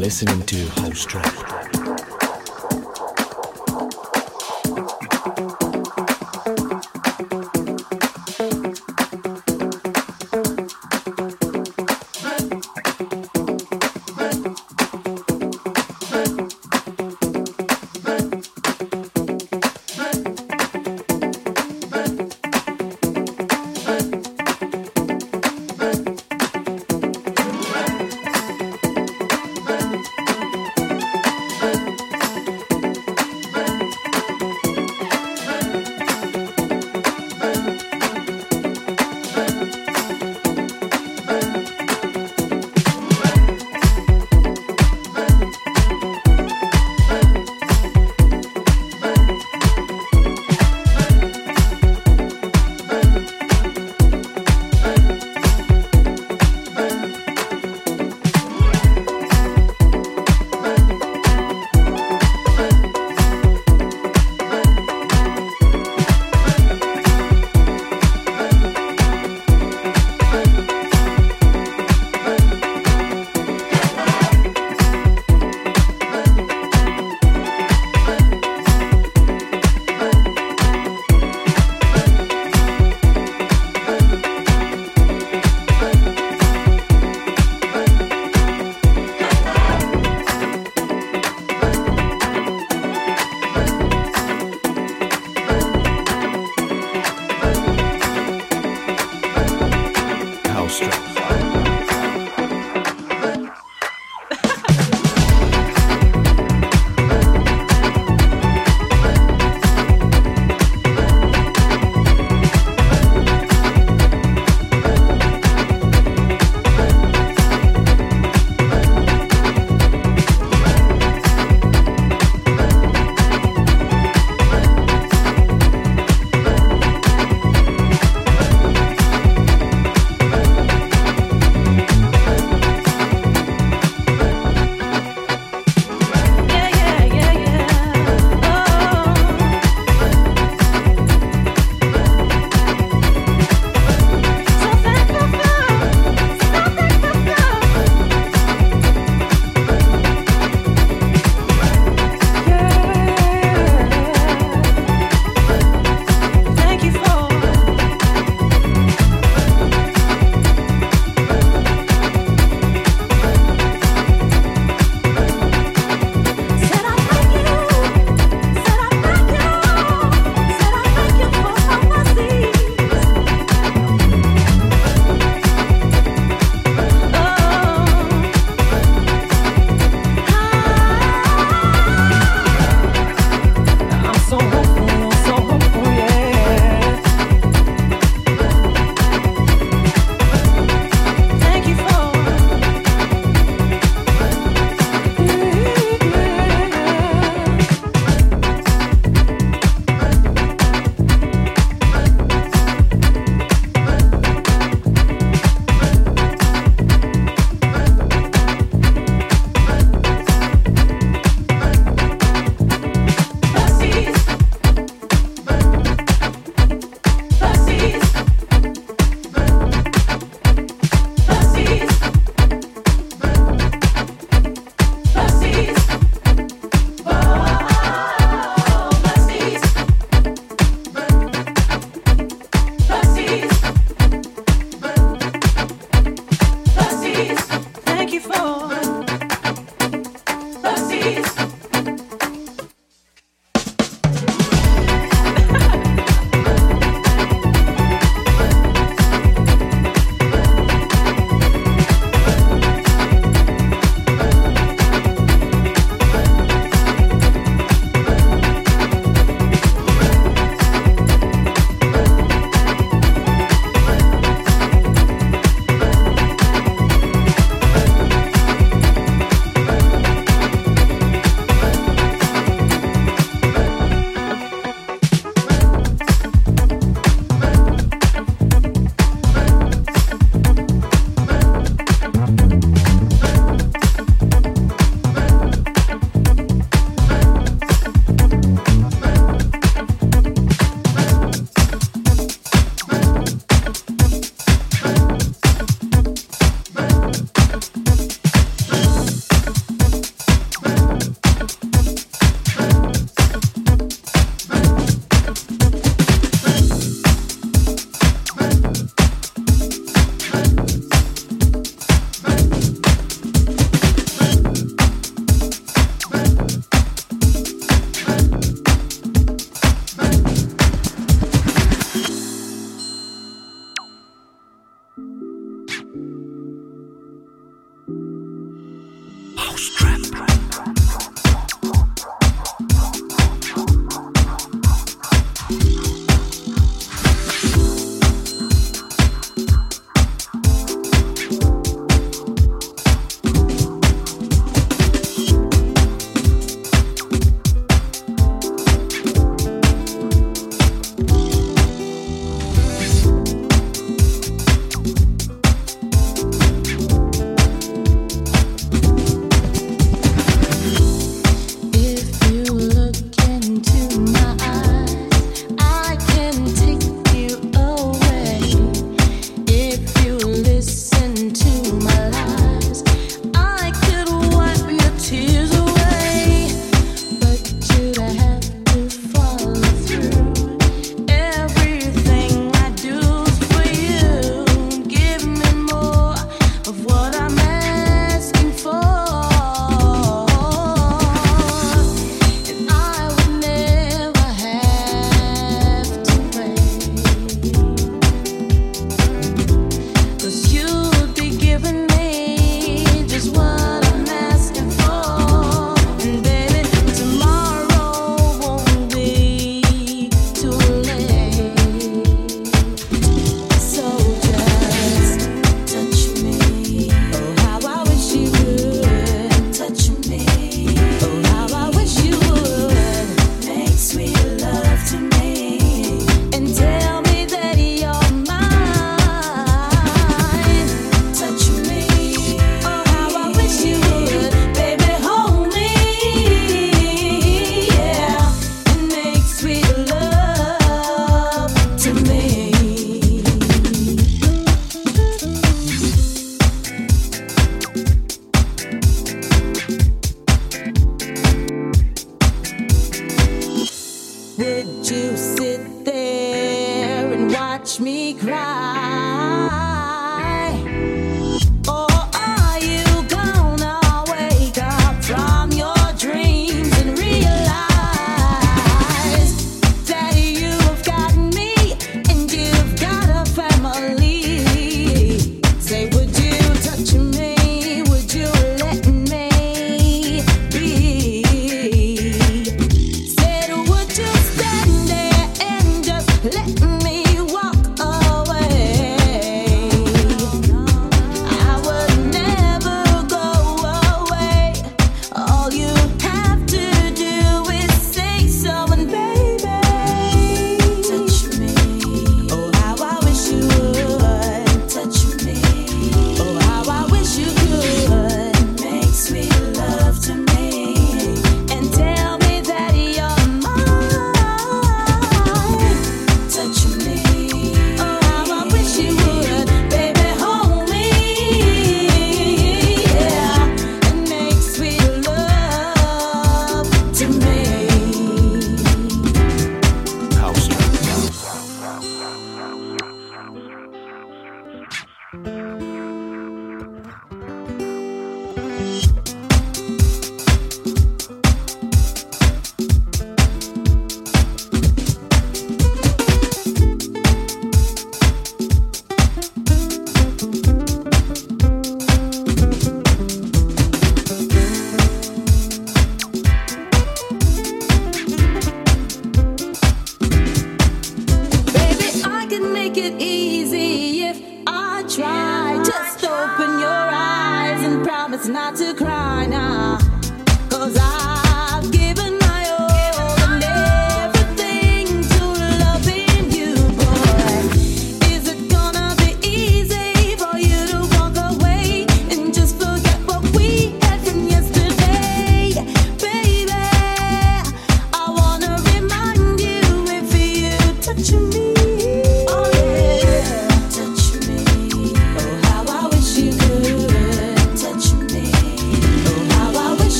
listening to House.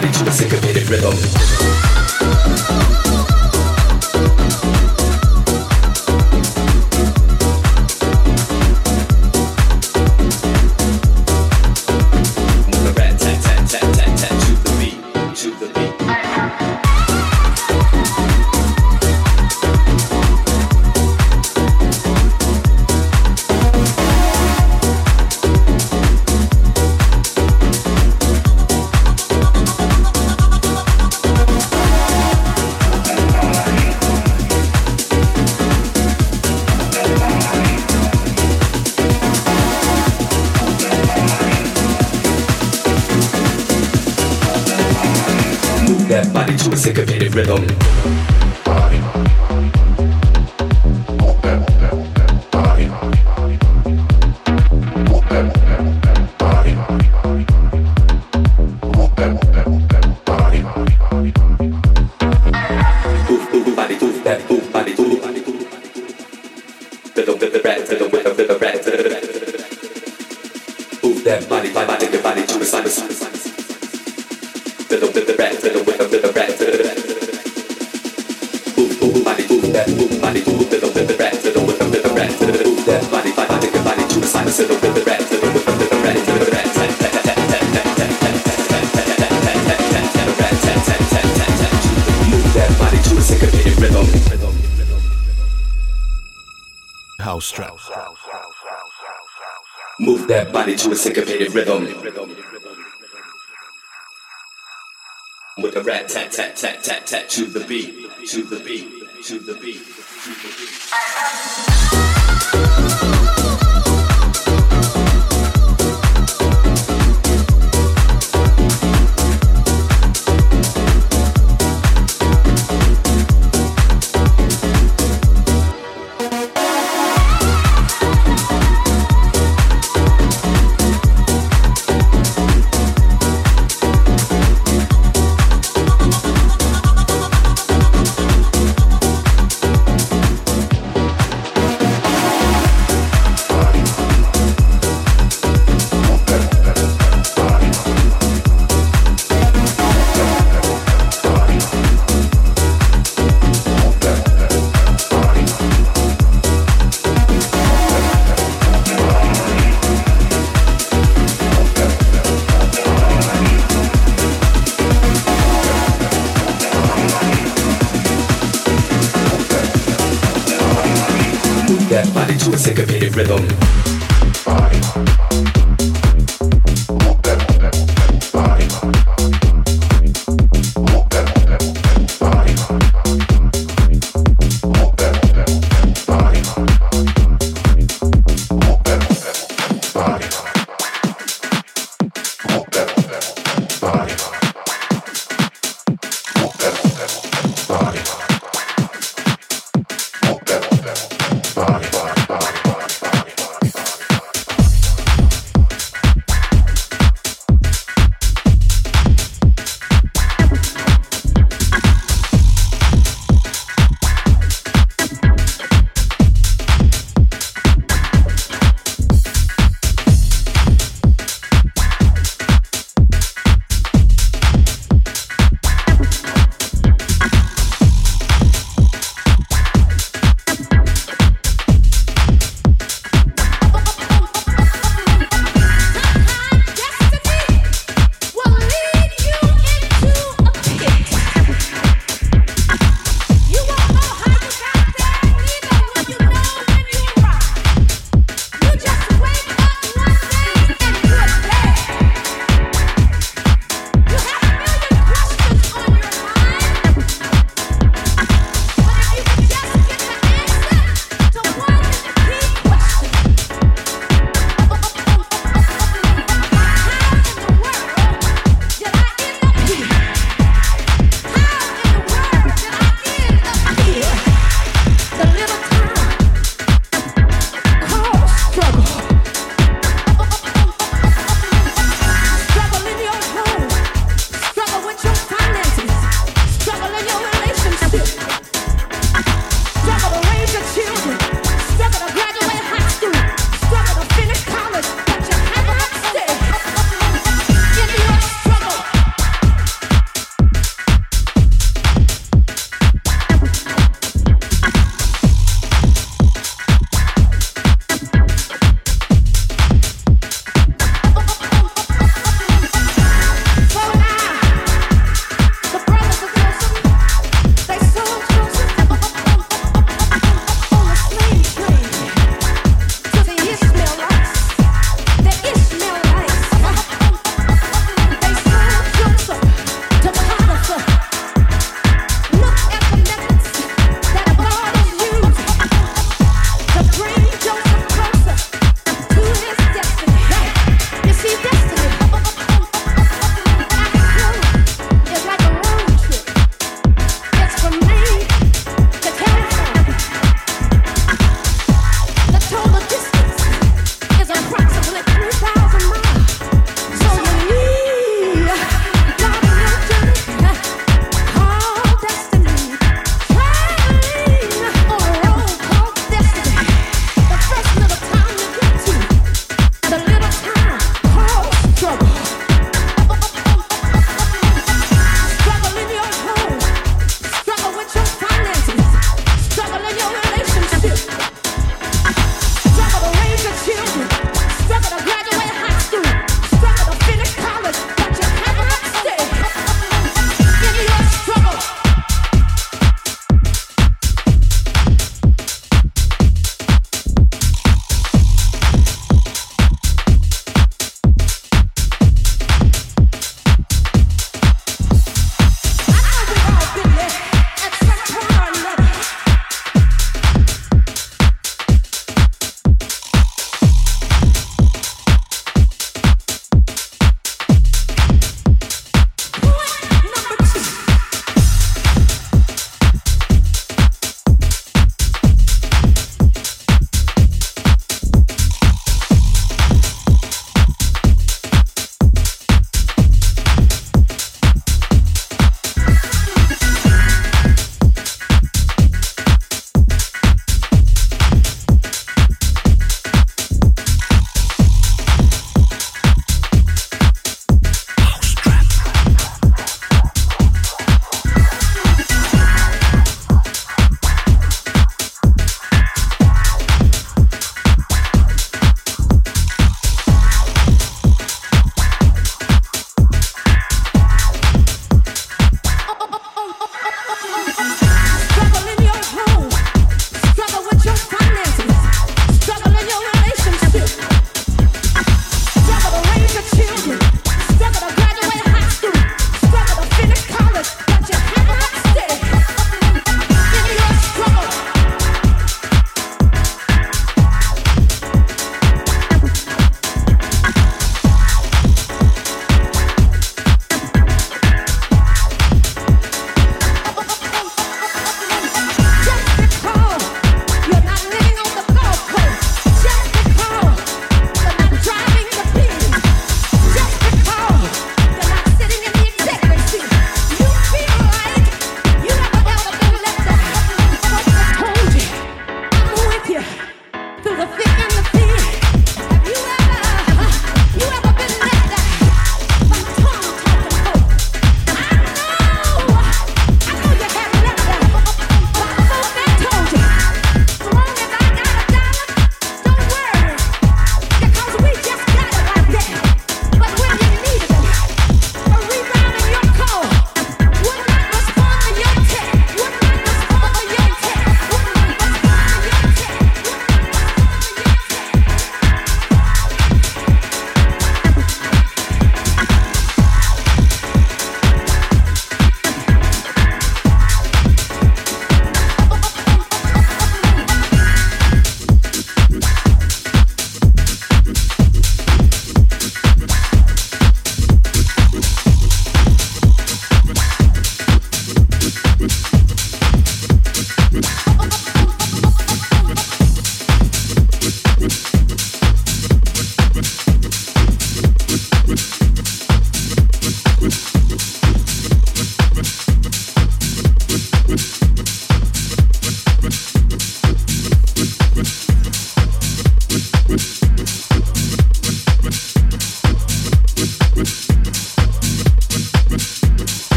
body to the syncopated rhythm. tat tat tat to the beat, to the beat, to the beat, to the beat.